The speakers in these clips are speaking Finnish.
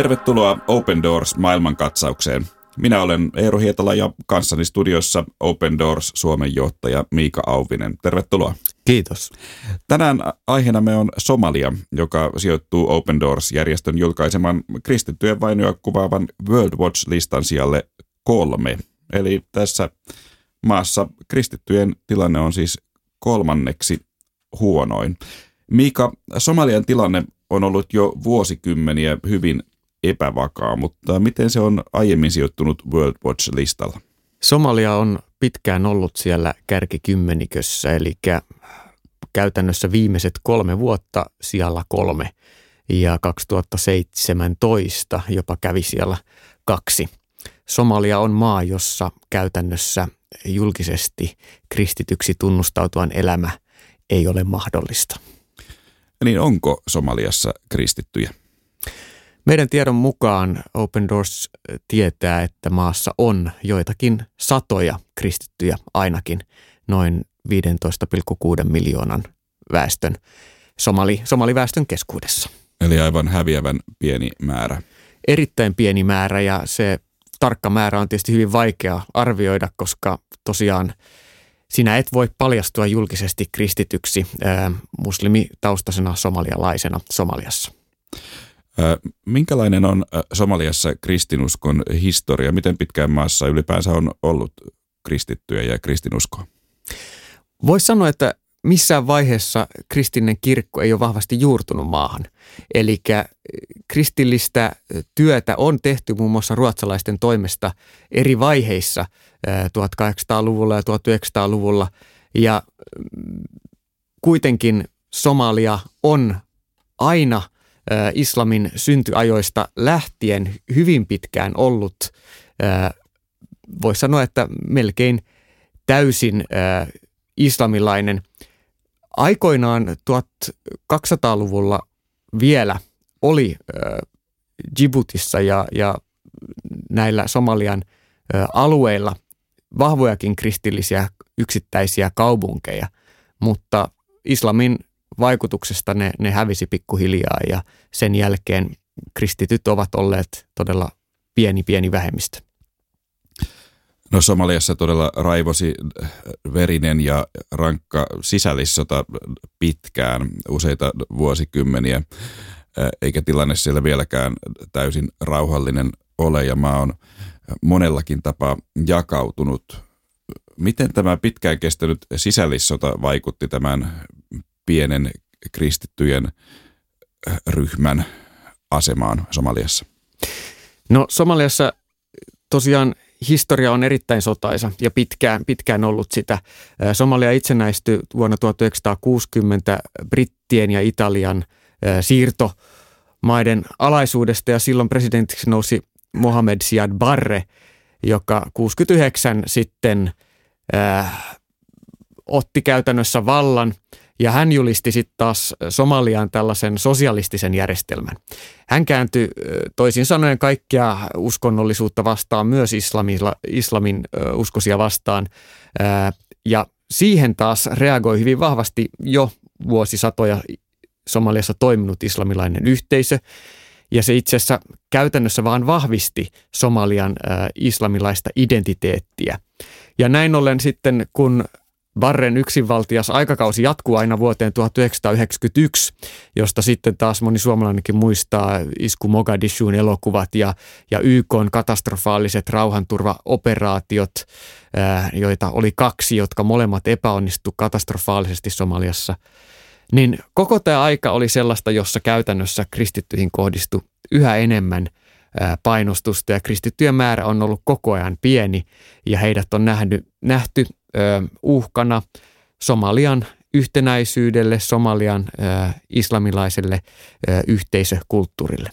Tervetuloa Open Doors maailmankatsaukseen. Minä olen Eero Hietala ja kanssani studiossa Open Doors Suomen johtaja Miika Auvinen. Tervetuloa. Kiitos. Tänään aiheena me on Somalia, joka sijoittuu Open Doors-järjestön julkaiseman kristittyjen vainoja kuvaavan World Watch-listan sijalle kolme. Eli tässä maassa kristittyjen tilanne on siis kolmanneksi huonoin. Miika, Somalian tilanne on ollut jo vuosikymmeniä hyvin epävakaa, mutta miten se on aiemmin sijoittunut World Watch-listalla? Somalia on pitkään ollut siellä kärkikymmenikössä, eli käytännössä viimeiset kolme vuotta siellä kolme ja 2017 jopa kävi siellä kaksi. Somalia on maa, jossa käytännössä julkisesti kristityksi tunnustautuvan elämä ei ole mahdollista. Niin onko Somaliassa kristittyjä? Meidän tiedon mukaan Open Doors tietää, että maassa on joitakin satoja kristittyjä ainakin noin 15,6 miljoonan väestön somali, somaliväestön keskuudessa. Eli aivan häviävän pieni määrä. Erittäin pieni määrä ja se tarkka määrä on tietysti hyvin vaikea arvioida, koska tosiaan sinä et voi paljastua julkisesti kristityksi ää, muslimitaustaisena somalialaisena Somaliassa. Minkälainen on Somaliassa kristinuskon historia? Miten pitkään maassa ylipäänsä on ollut kristittyjä ja kristinuskoa? Voisi sanoa, että missään vaiheessa kristillinen kirkko ei ole vahvasti juurtunut maahan. Eli kristillistä työtä on tehty muun muassa ruotsalaisten toimesta eri vaiheissa 1800-luvulla ja 1900-luvulla. Ja mm, kuitenkin Somalia on aina – islamin syntyajoista lähtien hyvin pitkään ollut, voisi sanoa, että melkein täysin islamilainen. Aikoinaan 1200-luvulla vielä oli Djiboutissa ja, ja näillä Somalian alueilla vahvojakin kristillisiä yksittäisiä kaupunkeja, mutta islamin vaikutuksesta ne, ne hävisi pikkuhiljaa ja sen jälkeen kristityt ovat olleet todella pieni, pieni vähemmistö. No Somaliassa todella raivosi verinen ja rankka sisällissota pitkään, useita vuosikymmeniä, eikä tilanne siellä vieläkään täysin rauhallinen ole ja maa on monellakin tapaa jakautunut. Miten tämä pitkään kestänyt sisällissota vaikutti tämän pienen kristittyjen äh, ryhmän asemaan Somaliassa? No Somaliassa tosiaan historia on erittäin sotaisa ja pitkään, pitkään ollut sitä. Äh, Somalia itsenäistyi vuonna 1960 brittien ja Italian äh, siirtomaiden alaisuudesta ja silloin presidentiksi nousi Mohamed Siad Barre, joka 69 sitten äh, otti käytännössä vallan – ja hän julisti sitten taas Somaliaan tällaisen sosialistisen järjestelmän. Hän kääntyi toisin sanoen kaikkia uskonnollisuutta vastaan, myös islamilla, islamin uskosia vastaan. Ja siihen taas reagoi hyvin vahvasti jo vuosisatoja Somaliassa toiminut islamilainen yhteisö. Ja se itse asiassa käytännössä vaan vahvisti Somalian islamilaista identiteettiä. Ja näin ollen sitten, kun Barren yksinvaltias aikakausi jatkuu aina vuoteen 1991, josta sitten taas moni suomalainenkin muistaa isku Mogadishuun elokuvat ja, ja YK katastrofaaliset rauhanturvaoperaatiot, joita oli kaksi, jotka molemmat epäonnistu katastrofaalisesti Somaliassa. Niin koko tämä aika oli sellaista, jossa käytännössä kristittyihin kohdistui yhä enemmän painostusta ja kristittyjen määrä on ollut koko ajan pieni ja heidät on nähty, nähty uhkana Somalian yhtenäisyydelle, Somalian islamilaiselle yhteisökulttuurille.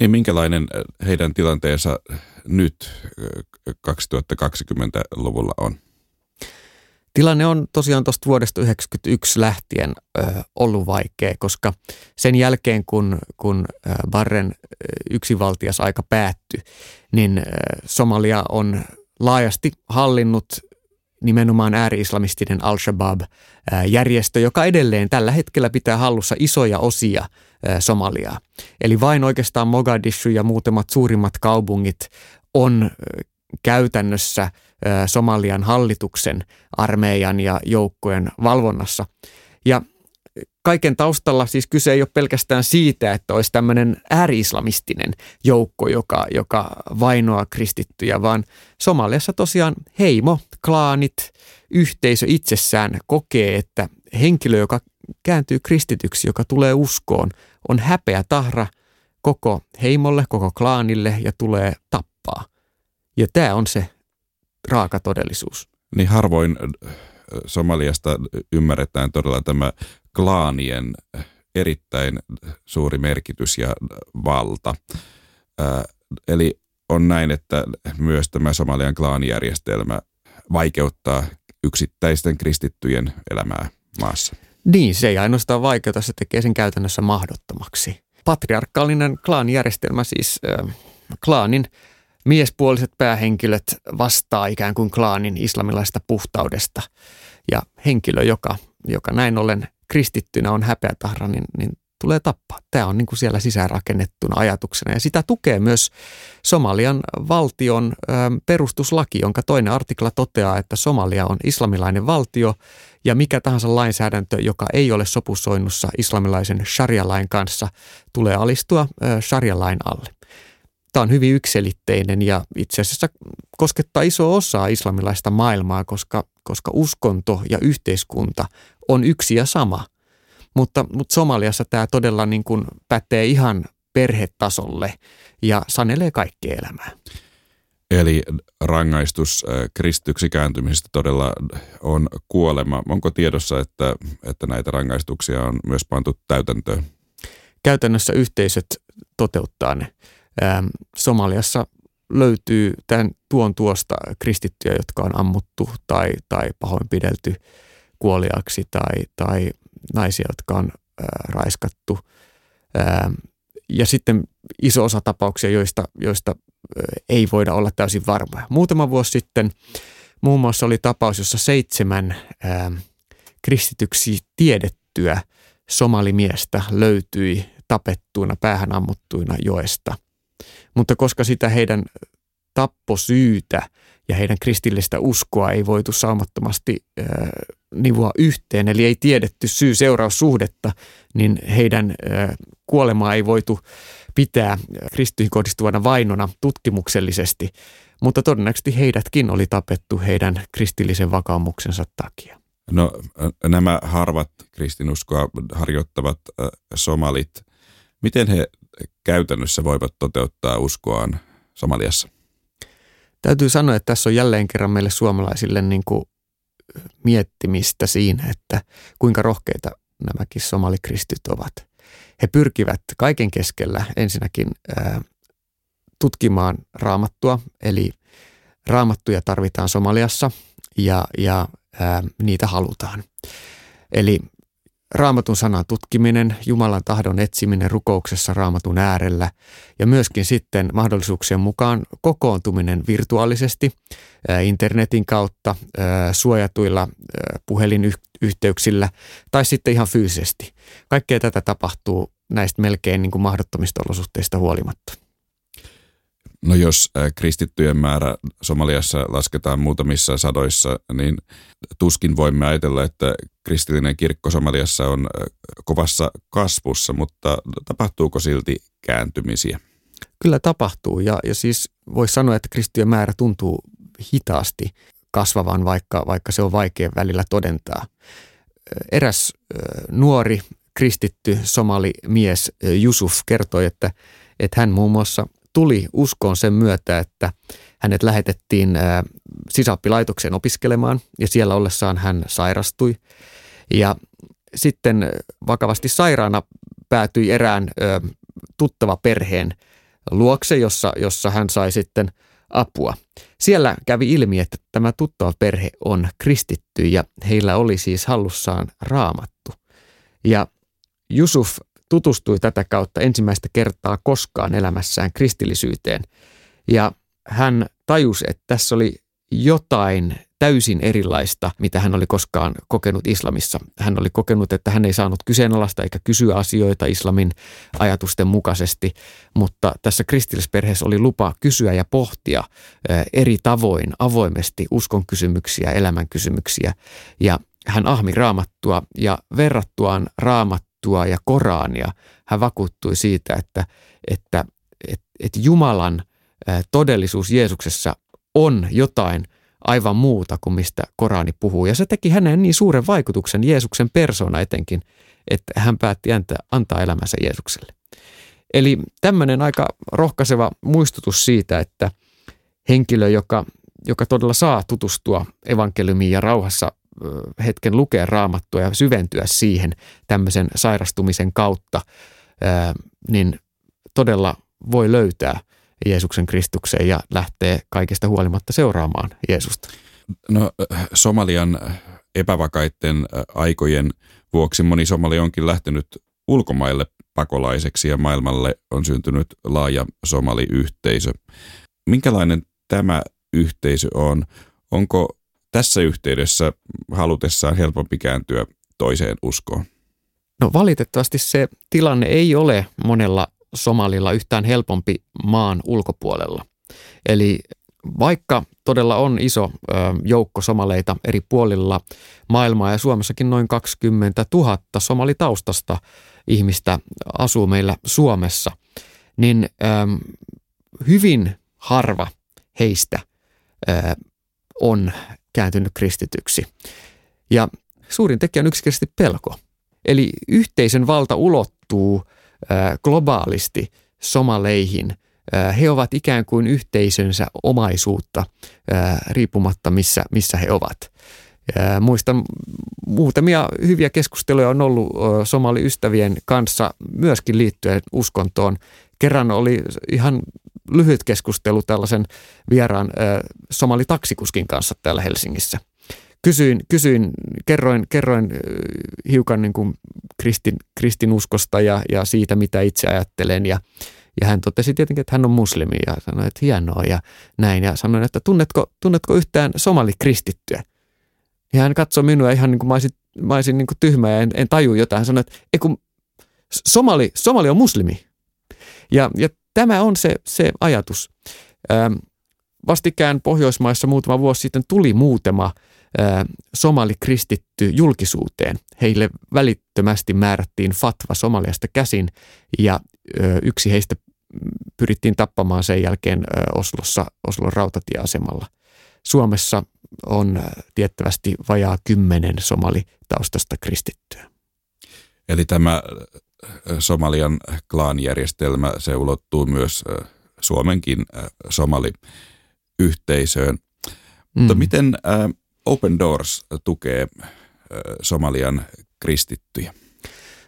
Niin minkälainen heidän tilanteensa nyt 2020-luvulla on? Tilanne on tosiaan tuosta vuodesta 1991 lähtien ö, ollut vaikea, koska sen jälkeen kun, kun Barren yksivaltias aika päättyi, niin ö, Somalia on laajasti hallinnut nimenomaan ääri-islamistinen Al-Shabaab-järjestö, joka edelleen tällä hetkellä pitää hallussa isoja osia Somaliaa. Eli vain oikeastaan Mogadishu ja muutamat suurimmat kaupungit on käytännössä Somalian hallituksen, armeijan ja joukkojen valvonnassa. Ja kaiken taustalla siis kyse ei ole pelkästään siitä, että olisi tämmöinen ääri-islamistinen joukko, joka, joka vainoaa kristittyjä, vaan Somaliassa tosiaan heimo, klaanit, yhteisö itsessään kokee, että henkilö, joka kääntyy kristityksi, joka tulee uskoon, on häpeä tahra koko heimolle, koko klaanille ja tulee tappaa. Ja tämä on se raaka todellisuus. Niin harvoin Somaliasta ymmärretään todella tämä klaanien erittäin suuri merkitys ja valta. Eli on näin, että myös tämä Somalian klaanijärjestelmä vaikeuttaa yksittäisten kristittyjen elämää maassa. Niin, se ei ainoastaan vaikeuta, se tekee sen käytännössä mahdottomaksi. Patriarkaalinen klaanijärjestelmä siis äh, klaanin miespuoliset päähenkilöt vastaa ikään kuin klaanin islamilaista puhtaudesta. Ja henkilö, joka, joka näin ollen kristittynä on häpeätahra, niin, niin tulee tappaa. Tämä on niin kuin siellä sisäänrakennettuna ajatuksena ja sitä tukee myös Somalian valtion ö, perustuslaki, jonka toinen artikla toteaa, että Somalia on islamilainen valtio ja mikä tahansa lainsäädäntö, joka ei ole sopusoinnussa islamilaisen sharia-lain kanssa, tulee alistua sharia-lain alle. Tämä on hyvin ykselitteinen ja itse asiassa koskettaa iso osaa islamilaista maailmaa, koska, koska uskonto ja yhteiskunta on yksi ja sama. Mutta, mutta Somaliassa tämä todella niin kuin pätee ihan perhetasolle ja sanelee kaikkea elämää. Eli rangaistus äh, kristyksi kääntymisestä todella on kuolema. Onko tiedossa, että, että näitä rangaistuksia on myös pantu täytäntöön? Käytännössä yhteisöt toteuttaa ne. Ähm, Somaliassa löytyy tämän tuon tuosta kristittyjä, jotka on ammuttu tai, tai pahoinpidelty kuoliaksi tai, tai naisia, jotka on ää, raiskattu. Ää, ja sitten iso osa tapauksia, joista, joista ei voida olla täysin varmoja. Muutama vuosi sitten muun muassa oli tapaus, jossa seitsemän ää, kristityksi tiedettyä somalimiestä löytyi tapettuina, päähän ammuttuina joesta. Mutta koska sitä heidän tapposyytä ja heidän kristillistä uskoa ei voitu saumattomasti äh, nivua yhteen, eli ei tiedetty syy-seuraussuhdetta, niin heidän äh, kuolemaa ei voitu pitää kristyihin kohdistuvana vainona tutkimuksellisesti, mutta todennäköisesti heidätkin oli tapettu heidän kristillisen vakaumuksensa takia. No nämä harvat kristinuskoa harjoittavat äh, somalit, miten he käytännössä voivat toteuttaa uskoaan Somaliassa? Täytyy sanoa, että tässä on jälleen kerran meille suomalaisille niin kuin miettimistä siinä, että kuinka rohkeita nämäkin somalikristit ovat. He pyrkivät kaiken keskellä ensinnäkin ää, tutkimaan raamattua, eli raamattuja tarvitaan Somaliassa ja, ja ää, niitä halutaan. Eli raamatun sanan tutkiminen, Jumalan tahdon etsiminen rukouksessa raamatun äärellä ja myöskin sitten mahdollisuuksien mukaan kokoontuminen virtuaalisesti internetin kautta, suojatuilla puhelinyhteyksillä tai sitten ihan fyysisesti. Kaikkea tätä tapahtuu näistä melkein niin kuin mahdottomista olosuhteista huolimatta. No jos kristittyjen määrä Somaliassa lasketaan muutamissa sadoissa, niin tuskin voimme ajatella, että kristillinen kirkko Somaliassa on kovassa kasvussa, mutta tapahtuuko silti kääntymisiä? Kyllä tapahtuu ja, ja siis voisi sanoa, että kristittyjen määrä tuntuu hitaasti kasvavan, vaikka, vaikka se on vaikea välillä todentaa. Eräs nuori kristitty somali mies Jusuf kertoi, että, että hän muun muassa tuli uskoon sen myötä, että hänet lähetettiin sisäoppilaitokseen opiskelemaan ja siellä ollessaan hän sairastui. Ja sitten vakavasti sairaana päätyi erään tuttava perheen luokse, jossa, jossa hän sai sitten apua. Siellä kävi ilmi, että tämä tuttava perhe on kristitty ja heillä oli siis hallussaan raamattu. Ja Jusuf tutustui tätä kautta ensimmäistä kertaa koskaan elämässään kristillisyyteen. Ja hän tajusi, että tässä oli jotain täysin erilaista, mitä hän oli koskaan kokenut islamissa. Hän oli kokenut, että hän ei saanut kyseenalaista eikä kysyä asioita islamin ajatusten mukaisesti, mutta tässä kristillisperheessä oli lupa kysyä ja pohtia eri tavoin avoimesti uskon kysymyksiä, elämän kysymyksiä ja hän ahmi raamattua ja verrattuaan raamattua ja Korania hän vakuuttui siitä, että, että, että, että Jumalan todellisuus Jeesuksessa on jotain aivan muuta kuin mistä Korani puhuu. Ja se teki hänen niin suuren vaikutuksen, Jeesuksen persona etenkin, että hän päätti antaa, antaa elämänsä Jeesukselle. Eli tämmöinen aika rohkaiseva muistutus siitä, että henkilö, joka, joka todella saa tutustua evankeliumiin ja rauhassa hetken lukea raamattua ja syventyä siihen tämmöisen sairastumisen kautta, niin todella voi löytää Jeesuksen Kristukseen ja lähtee kaikesta huolimatta seuraamaan Jeesusta. No Somalian epävakaiden aikojen vuoksi moni somali onkin lähtenyt ulkomaille pakolaiseksi ja maailmalle on syntynyt laaja somaliyhteisö. Minkälainen tämä yhteisö on? Onko tässä yhteydessä halutessaan helpompi kääntyä toiseen uskoon? No valitettavasti se tilanne ei ole monella Somalilla yhtään helpompi maan ulkopuolella. Eli vaikka todella on iso joukko somaleita eri puolilla maailmaa ja Suomessakin noin 20 000 somalitaustasta ihmistä asuu meillä Suomessa, niin hyvin harva heistä on kääntynyt kristityksi. Ja suurin tekijä on yksinkertaisesti pelko. Eli yhteisön valta ulottuu globaalisti somaleihin. He ovat ikään kuin yhteisönsä omaisuutta riippumatta missä, missä he ovat. Muistan muutamia hyviä keskusteluja on ollut somaliystävien kanssa myöskin liittyen uskontoon. Kerran oli ihan lyhyt keskustelu tällaisen vieraan somalitaksikuskin kanssa täällä Helsingissä. Kysyin, kysyin kerroin, kerroin hiukan niin kuin kristin, kristinuskosta ja, ja siitä, mitä itse ajattelen ja, ja hän totesi tietenkin, että hän on muslimi ja sanoi, että hienoa ja näin. Ja sanoin, että tunnetko, tunnetko yhtään somalikristittyä? Ja hän katsoi minua ihan niin kuin mä olisin, mä olisin niin kuin tyhmä ja en, en taju jotain. Hän sanoi, että ei kun somali, somali on muslimi. Ja, ja tämä on se, se ajatus. Ähm, vastikään Pohjoismaissa muutama vuosi sitten tuli muutama äh, somalikristitty julkisuuteen. Heille välittömästi määrättiin fatva Somaliasta käsin ja yksi heistä pyrittiin tappamaan sen jälkeen Oslossa, Oslon rautatieasemalla. Suomessa on tiettävästi vajaa kymmenen somalitaustasta kristittyä. Eli tämä Somalian klaanijärjestelmä, se ulottuu myös Suomenkin somaliyhteisöön. Mm. Mutta miten Open Doors tukee Somalian kristittyjä?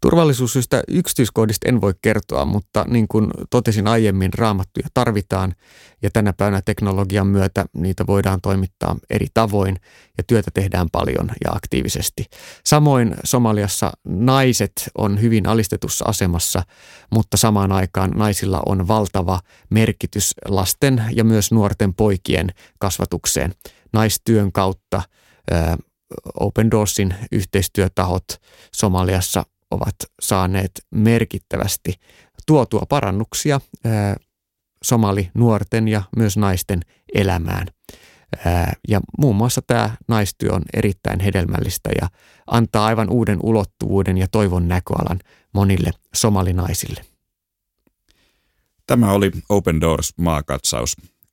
Turvallisuussyistä yksityiskohdista en voi kertoa, mutta niin kuin totesin aiemmin, raamattuja tarvitaan ja tänä päivänä teknologian myötä niitä voidaan toimittaa eri tavoin ja työtä tehdään paljon ja aktiivisesti. Samoin Somaliassa naiset on hyvin alistetussa asemassa, mutta samaan aikaan naisilla on valtava merkitys lasten ja myös nuorten poikien kasvatukseen. Naistyön kautta Open Doorsin yhteistyötahot Somaliassa ovat saaneet merkittävästi tuotua parannuksia somali nuorten ja myös naisten elämään. Ja muun muassa tämä naistyö on erittäin hedelmällistä ja antaa aivan uuden ulottuvuuden ja toivon näköalan monille somalinaisille. Tämä oli Open Doors maakatsaus.